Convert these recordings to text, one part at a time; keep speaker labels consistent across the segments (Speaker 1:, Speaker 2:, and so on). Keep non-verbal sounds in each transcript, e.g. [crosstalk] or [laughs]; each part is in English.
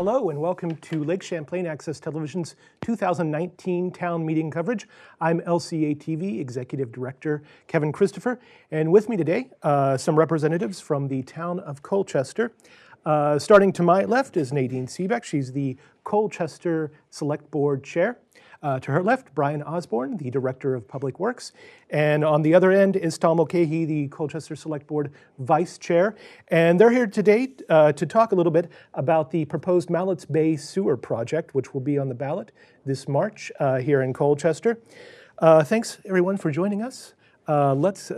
Speaker 1: Hello and welcome to Lake Champlain Access Television's 2019 Town Meeting coverage. I'm LCA TV Executive Director Kevin Christopher, and with me today, uh, some representatives from the town of Colchester. Uh, starting to my left is Nadine Scibek. She's the Colchester Select Board Chair. Uh, to her left, Brian Osborne, the Director of Public Works. And on the other end is Tom Mulcahy, the Colchester Select Board Vice Chair. And they're here today uh, to talk a little bit about the proposed Malletts Bay Sewer Project, which will be on the ballot this March uh, here in Colchester. Uh, thanks, everyone, for joining us. Uh, let's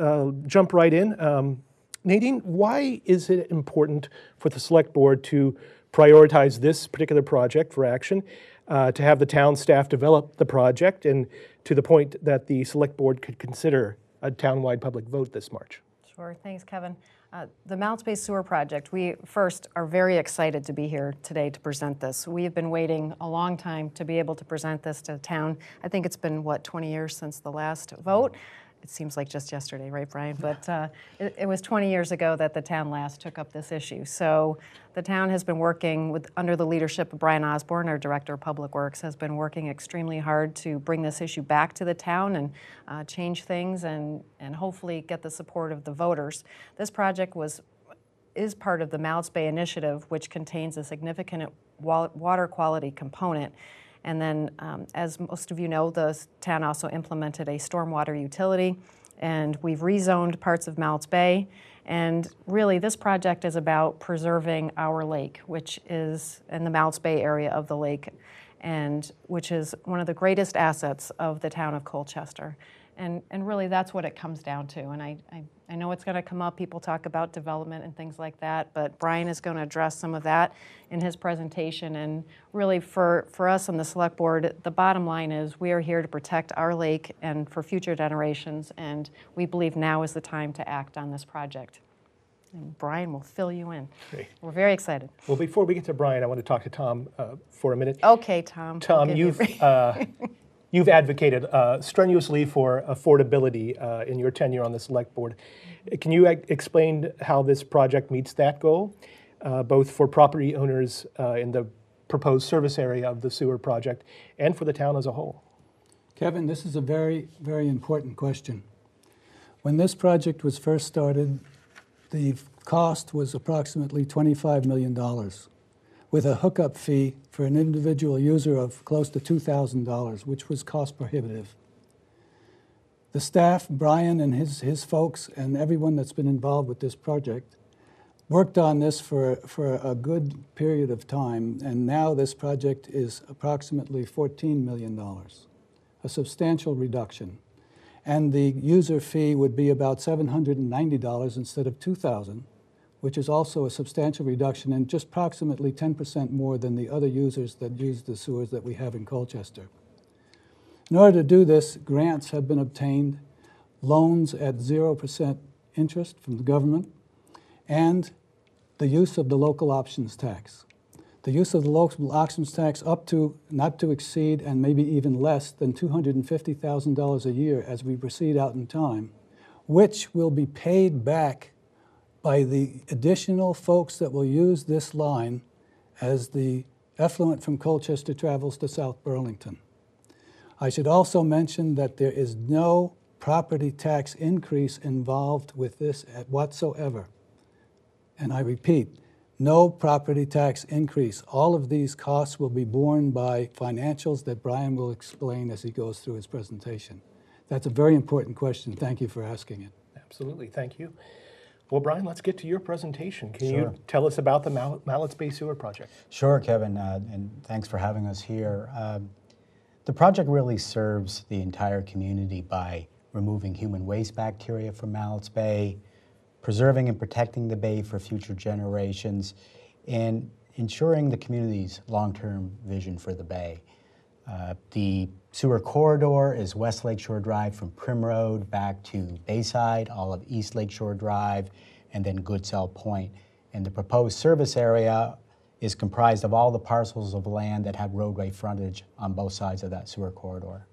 Speaker 1: jump right in. Um, Nadine, why is it important for the Select Board to prioritize this particular project for action? uh, to have the town staff develop the project and to the point that the select board could consider a townwide public vote this March.
Speaker 2: Sure, thanks, Kevin. Uh, the Malletts Bay Sewer Project, we first are very excited to be here today to present this. We have been waiting a long time to be able to present this to town. I think it's been, what, 20 years since the last vote? It seems like just yesterday, right, Brian? But uh, it, it, was 20 years ago that the town last took up this issue. So the town has been working with, under the leadership of Brian Osborne, our Director of Public Works, has been working extremely hard to bring this issue back to the town and uh, change things and, and hopefully get the support of the voters. This project was is part of the Malletts Bay Initiative, which contains a significant water quality component. And then, um, as most of you know, the town also implemented a stormwater utility, and we've rezoned parts of Malletts Bay. And really, this project is about preserving our lake, which is in the Malletts Bay area of the lake, and which is one of the greatest assets of the town of Colchester. And, and really, that's what it comes down to. And I, I, I know it's going to come up. People talk about development and things like that, but Brian is going to address some of that in his presentation. And really, for, for us on the select board, the bottom line is we are here to protect our lake and for future generations. And we believe now is the time to act on this project. And Brian will fill you in. Great. We're very excited.
Speaker 1: Well, before we get to Brian, I want to talk to Tom uh, for a minute.
Speaker 2: Okay, Tom.
Speaker 1: Tom, you've uh, [laughs] You've advocated uh, strenuously for affordability uh, in your tenure on the select board. Can you explain how this project meets that goal, uh, both for property owners uh, in the proposed service area of the sewer project and for the town as a whole?
Speaker 3: Kevin, this is a very, very important question. When this project was first started, the cost was approximately $25 million with a hookup fee for an individual user of close to $2,000, which was cost prohibitive. The staff, Brian and his, his folks, and everyone that's been involved with this project, worked on this for, for a good period of time, and now this project is approximately $14 million, a substantial reduction. And the user fee would be about $790 instead of 2000 which is also a substantial reduction and just approximately 10% more than the other users that use the sewers that we have in Colchester. In order to do this, grants have been obtained, loans at 0% interest from the government, and the use of the local options tax. The use of the local options tax up to, not to exceed, and maybe even less than $250,000 a year as we proceed out in time, which will be paid back by the additional folks that will use this line as the effluent from Colchester travels to South Burlington. I should also mention that there is no property tax increase involved with this whatsoever. And I repeat, no property tax increase. All of these costs will be borne by financials that Brian will explain as he goes through his presentation. That's a very important question. Thank you for asking it.
Speaker 1: Absolutely. Thank you. Well, Brian, let's get to your presentation. Can sure. you tell us about the Mal- Malletts Bay Sewer Project?
Speaker 4: Sure, Kevin, uh, and thanks for having us here. Uh, the project really serves the entire community by removing human waste bacteria from Malletts Bay, preserving and protecting the bay for future generations, and ensuring the community's long-term vision for the bay. Uh, the sewer corridor is West Lakeshore Drive from Prim Road back to Bayside, all of East Lakeshore Drive, and then Goodsell Point. And the proposed service area is comprised of all the parcels of land that have roadway frontage on both sides of that sewer corridor.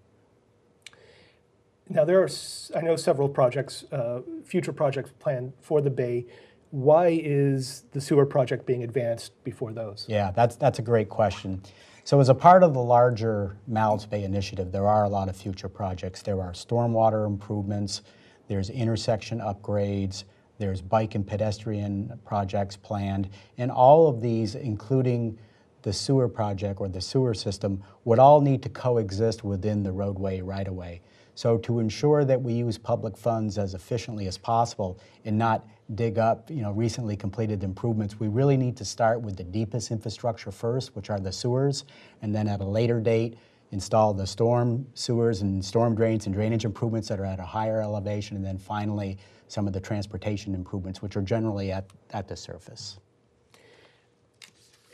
Speaker 1: Now, there are, I know, several projects, uh, future projects planned for the Bay. why is the sewer project being advanced before those?
Speaker 4: Yeah, that's, that's a great question. So as a part of the larger Mal's Bay initiative, there are a lot of future projects. There are stormwater improvements, there's intersection upgrades, there's bike and pedestrian projects planned, and all of these, including the sewer project or the sewer system, would all need to coexist within the roadway right-of-way. So to ensure that we use public funds as efficiently as possible and not dig up, you know, recently completed improvements, we really need to start with the deepest infrastructure first, which are the sewers, and then at a later date, install the storm sewers and storm drains and drainage improvements that are at a higher elevation, and then finally, some of the transportation improvements, which are generally at, at the surface.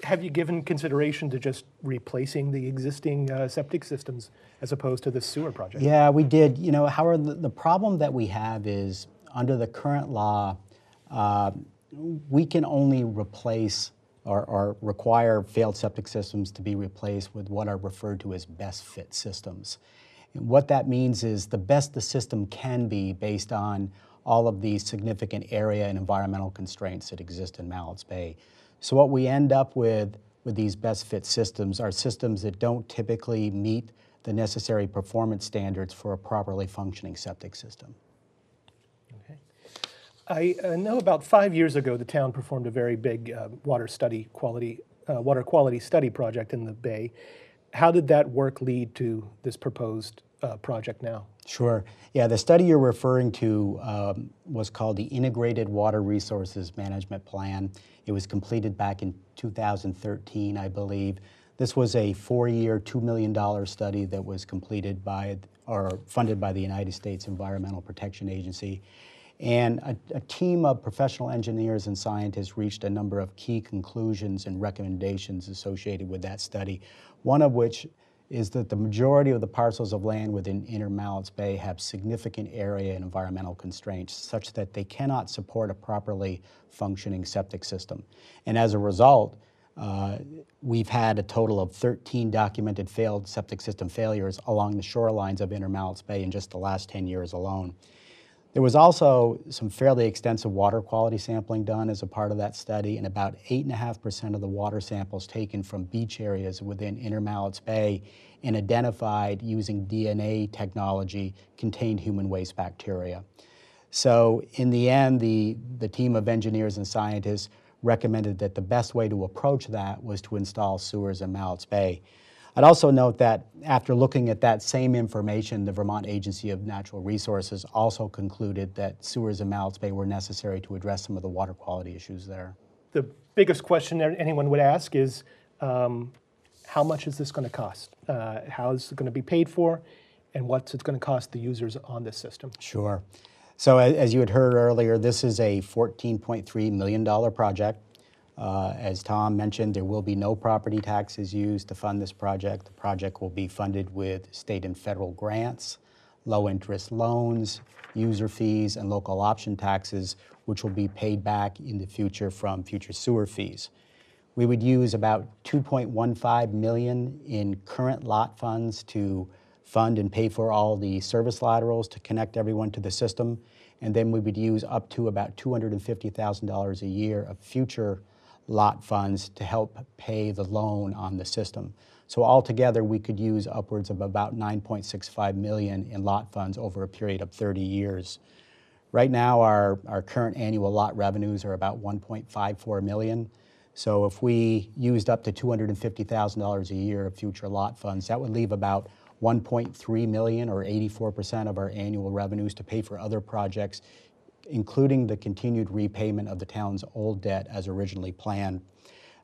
Speaker 1: Have you given consideration to just replacing the existing uh, septic systems as opposed to the sewer project?
Speaker 4: Yeah, we did. You know, Howard, the, the problem that we have is under the current law, uh, we can only replace or, or require failed septic systems to be replaced with what are referred to as best fit systems. And what that means is the best the system can be based on all of these significant area and environmental constraints that exist in Mallett's Bay. So what we end up with with these best fit systems are systems that don't typically meet the necessary performance standards for a properly functioning septic system.
Speaker 1: I uh, know about five years ago, the town performed a very big uh, water study quality, uh, water quality study project in the bay. How did that work lead to this proposed uh, project now?
Speaker 4: Sure. Yeah, the study you're referring to um, was called the Integrated Water Resources Management Plan. It was completed back in 2013, I believe. This was a four-year, $2 million study that was completed by or funded by the United States Environmental Protection Agency. And a, a, team of professional engineers and scientists reached a number of key conclusions and recommendations associated with that study, one of which is that the majority of the parcels of land within Inner Mallett's Bay have significant area and environmental constraints such that they cannot support a properly functioning septic system. And as a result, uh, we've had a total of 13 documented failed septic system failures along the shorelines of Inner Mallett's Bay in just the last 10 years alone. There was also some fairly extensive water quality sampling done as a part of that study, and about 8.5% of the water samples taken from beach areas within Inner Mallett's Bay and identified using DNA technology contained human waste bacteria. So in the end, the, the team of engineers and scientists recommended that the best way to approach that was to install sewers in Mallett's Bay. I'd also note that after looking at that same information, the Vermont Agency of Natural Resources also concluded that sewers in Mallett's Bay were necessary to address some of the water quality issues there.
Speaker 1: The biggest question that anyone would ask is um, how much is this going to cost? Uh, how is it going to be paid for? And what's it going to cost the users on this system?
Speaker 4: Sure. So, as you had heard earlier, this is a $14.3 million project. Uh, as Tom mentioned, there will be no property taxes used to fund this project. The project will be funded with state and federal grants, low interest loans, user fees, and local option taxes, which will be paid back in the future from future sewer fees. We would use about 2.15 million in current lot funds to fund and pay for all the service laterals to connect everyone to the system. And then we would use up to about $250,000 a year of future lot funds to help pay the loan on the system. So altogether, we could use upwards of about 9.65 million in lot funds over a period of 30 years. Right now, our, our current annual lot revenues are about 1.54 million. So if we used up to $250,000 a year of future lot funds, that would leave about 1.3 million or 84% of our annual revenues to pay for other projects including the continued repayment of the town's old debt as originally planned.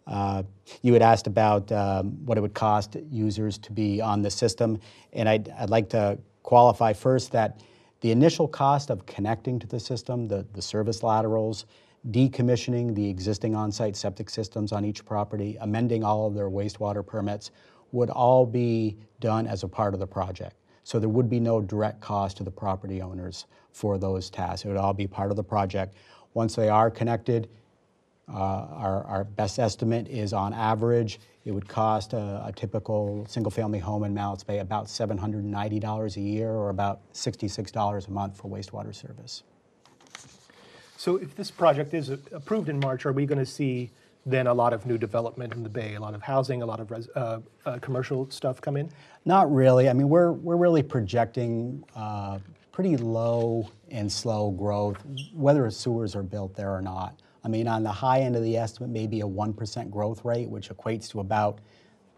Speaker 4: Uh, you had asked about um, what it would cost users to be on the system, and I'd, I'd, like to qualify first that the initial cost of connecting to the system, the, the service laterals, decommissioning the existing on-site septic systems on each property, amending all of their wastewater permits, would all be done as a part of the project. So there would be no direct cost to the property owners for those tasks. It would all be part of the project. Once they are connected, uh, our, our, best estimate is on average, it would cost a, a typical single family home in Mallett's Bay about $790 a year or about $66 a month for wastewater service.
Speaker 1: So if this project is approved in March, are we going to see then a lot of new development in the Bay, a lot of housing, a lot of res- uh, uh, commercial stuff come in?
Speaker 4: Not really. I mean, we're, we're really projecting uh, pretty low and slow growth, whether sewers are built there or not. I mean, on the high end of the estimate, maybe a 1% growth rate, which equates to about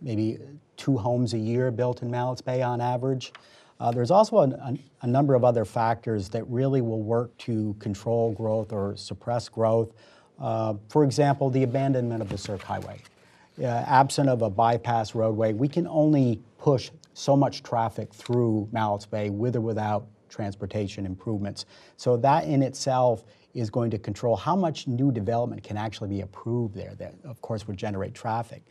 Speaker 4: maybe two homes a year built in Malletts Bay on average. Uh, there's also a, a, a number of other factors that really will work to control growth or suppress growth. Uh, for example, the abandonment of the Circ Highway. Uh, absent of a bypass roadway, we can only push so much traffic through Malletts Bay with or without transportation improvements. So that in itself is going to control how much new development can actually be approved there that of course would generate traffic.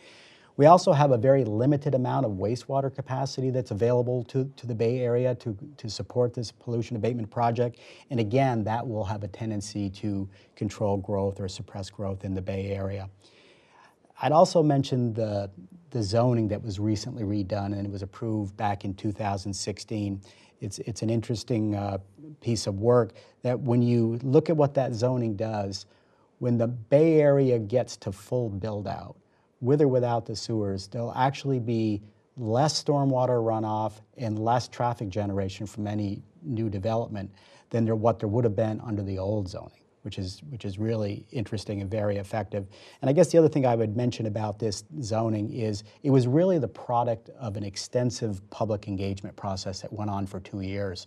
Speaker 4: We also have a very limited amount of wastewater capacity that's available to, to the Bay Area to, to support this pollution abatement project. And again, that will have a tendency to control growth or suppress growth in the Bay Area. I'd also mention the, the zoning that was recently redone and it was approved back in 2016. It's, it's an interesting uh, piece of work that when you look at what that zoning does, when the Bay Area gets to full build out, with or without the sewers, there'll actually be less stormwater runoff and less traffic generation from any new development than there, what there would have been under the old zoning which is, which is really interesting and very effective. And I guess the other thing I would mention about this zoning is it was really the product of an extensive public engagement process that went on for two years.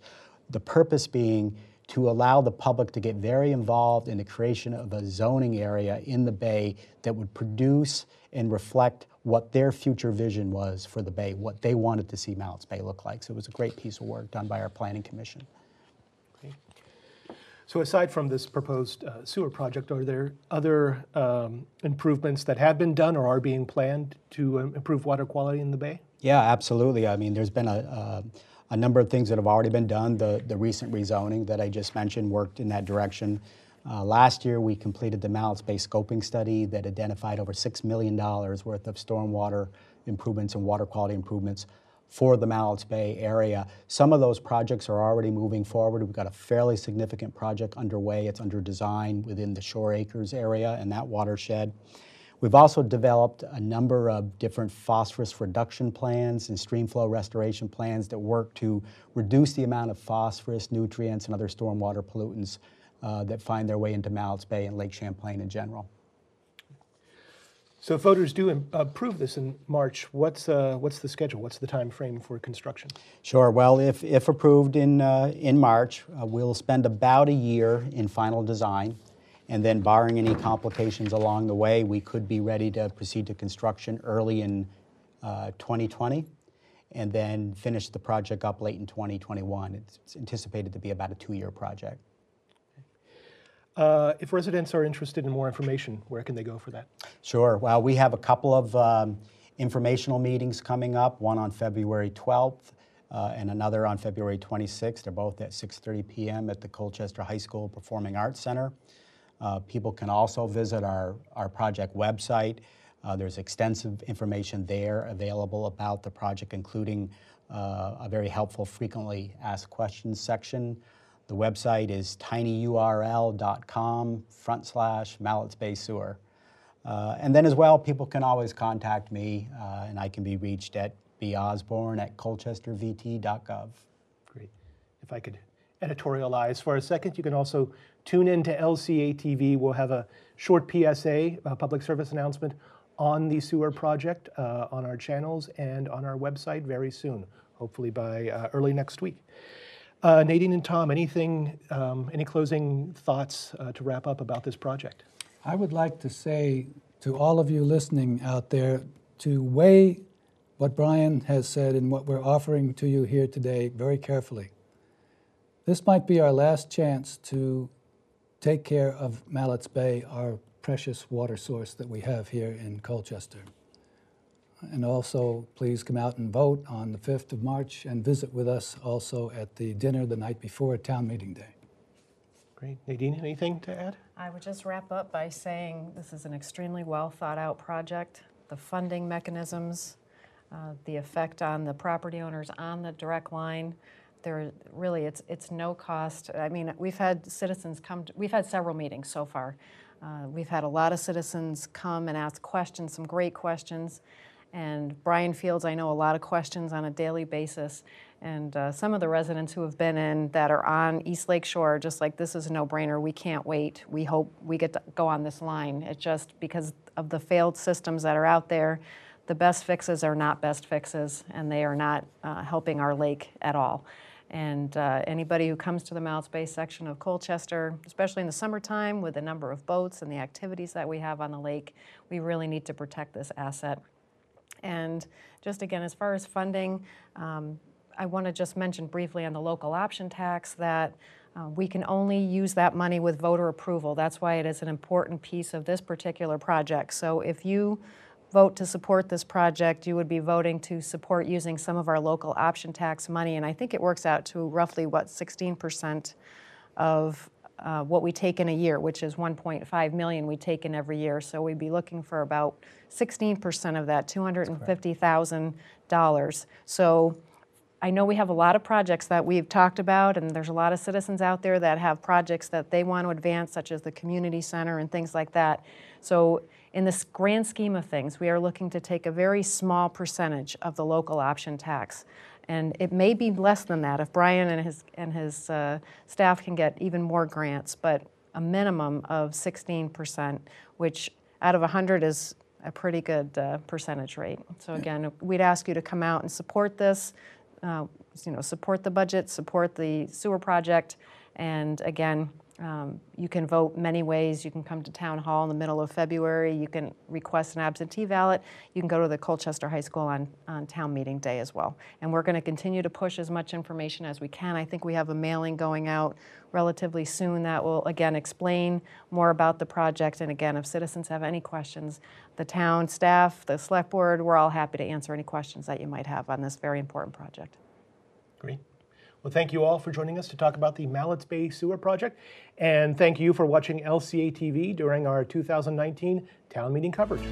Speaker 4: The purpose being to allow the public to get very involved in the creation of a zoning area in the Bay that would produce and reflect what their future vision was for the Bay, what they wanted to see Malletts Bay look like. So it was a great piece of work done by our Planning Commission.
Speaker 1: So aside from this proposed uh, sewer project, are there other um, improvements that have been done or are being planned to um, improve water quality in the Bay?
Speaker 4: Yeah, absolutely. I mean, there's been a, a, a number of things that have already been done. The, the recent rezoning that I just mentioned worked in that direction. Uh, last year, we completed the Malletts Bay scoping study that identified over $6 million worth of stormwater improvements and water quality improvements for the Malletts Bay area. Some of those projects are already moving forward. We've got a fairly significant project underway. It's under design within the Shore Acres area and that watershed. We've also developed a number of different phosphorus reduction plans and stream flow restoration plans that work to reduce the amount of phosphorus, nutrients, and other stormwater pollutants uh, that find their way into Malletts Bay and Lake Champlain in general.
Speaker 1: So if voters do approve this in March, what's, uh, what's the schedule? What's the time frame for construction?
Speaker 4: Sure. Well, if, if approved in, uh, in March, uh, we'll spend about a year in final design. And then, barring any complications along the way, we could be ready to proceed to construction early in uh, 2020 and then finish the project up late in 2021. It's, it's anticipated to be about a two year project.
Speaker 1: Uh, if residents are interested in more information, where can they go for that?
Speaker 4: Sure. Well, we have a couple of um, informational meetings coming up. One on February 12th, uh, and another on February 26th. They're both at 6:30 p.m. at the Colchester High School Performing Arts Center. Uh, people can also visit our our project website. Uh, there's extensive information there available about the project, including uh, a very helpful frequently asked questions section. The website is tinyurl.com front slash Malletts Bay Sewer. Uh, and then as well, people can always contact me, uh, and I can be reached at bosborne at colchestervt.gov.
Speaker 1: Great. If I could editorialize for a second, you can also tune in to LCA TV. We'll have a short PSA, a public service announcement on the sewer project uh, on our channels and on our website very soon, hopefully by uh, early next week. Uh, Nadine and Tom, anything, um, any closing thoughts uh, to wrap up about this project?
Speaker 3: I would like to say to all of you listening out there to weigh what Brian has said and what we're offering to you here today very carefully. This might be our last chance to take care of Malletts Bay, our precious water source that we have here in Colchester. And also, please come out and vote on the 5th of March and visit with us also at the dinner the night before town meeting day.
Speaker 1: Great. Nadine, anything to add?
Speaker 2: I would just wrap up by saying this is an extremely well thought out project. The funding mechanisms, uh, the effect on the property owners on the direct line, there really it's it's no cost. I mean, we've had citizens come. To, we've had several meetings so far. Uh, we've had a lot of citizens come and ask questions, some great questions. And Brian Fields, I know a lot of questions on a daily basis. And uh, some of the residents who have been in that are on East Lake Shore, just like this is a no-brainer. We can't wait. We hope we get to go on this line. It's just because of the failed systems that are out there. The best fixes are not best fixes, and they are not uh, helping our lake at all. And uh, anybody who comes to the Mounts Bay section of Colchester, especially in the summertime with the number of boats and the activities that we have on the lake, we really need to protect this asset. And just again, as far as funding, um, I want to just mention briefly on the local option tax that uh, we can only use that money with voter approval. That's why it is an important piece of this particular project. So if you vote to support this project, you would be voting to support using some of our local option tax money. And I think it works out to roughly, what, 16% of uh, what we take in a year, which is 1.5 million we take in every year. So we'd be looking for about 16% of that, $250,000. So I know we have a lot of projects that we've talked about, and there's a lot of citizens out there that have projects that they want to advance, such as the community center and things like that. So in this grand scheme of things, we are looking to take a very small percentage of the local option tax. And it may be less than that if Brian and his, and his uh, staff can get even more grants, but a minimum of 16%, which out of 100 is a pretty good uh, percentage rate. So again, we'd ask you to come out and support this, uh, you know, support the budget, support the sewer project, and again, um, you can vote many ways. You can come to Town Hall in the middle of February. You can request an absentee ballot. You can go to the Colchester High School on, on town meeting day as well. And we're going to continue to push as much information as we can. I think we have a mailing going out relatively soon that will, again, explain more about the project. And again, if citizens have any questions, the town staff, the select board, we're all happy to answer any questions that you might have on this very important project.
Speaker 1: Great. Well, thank you all for joining us to talk about the Malletts Bay Sewer Project. And thank you for watching LCA TV during our 2019 town meeting coverage.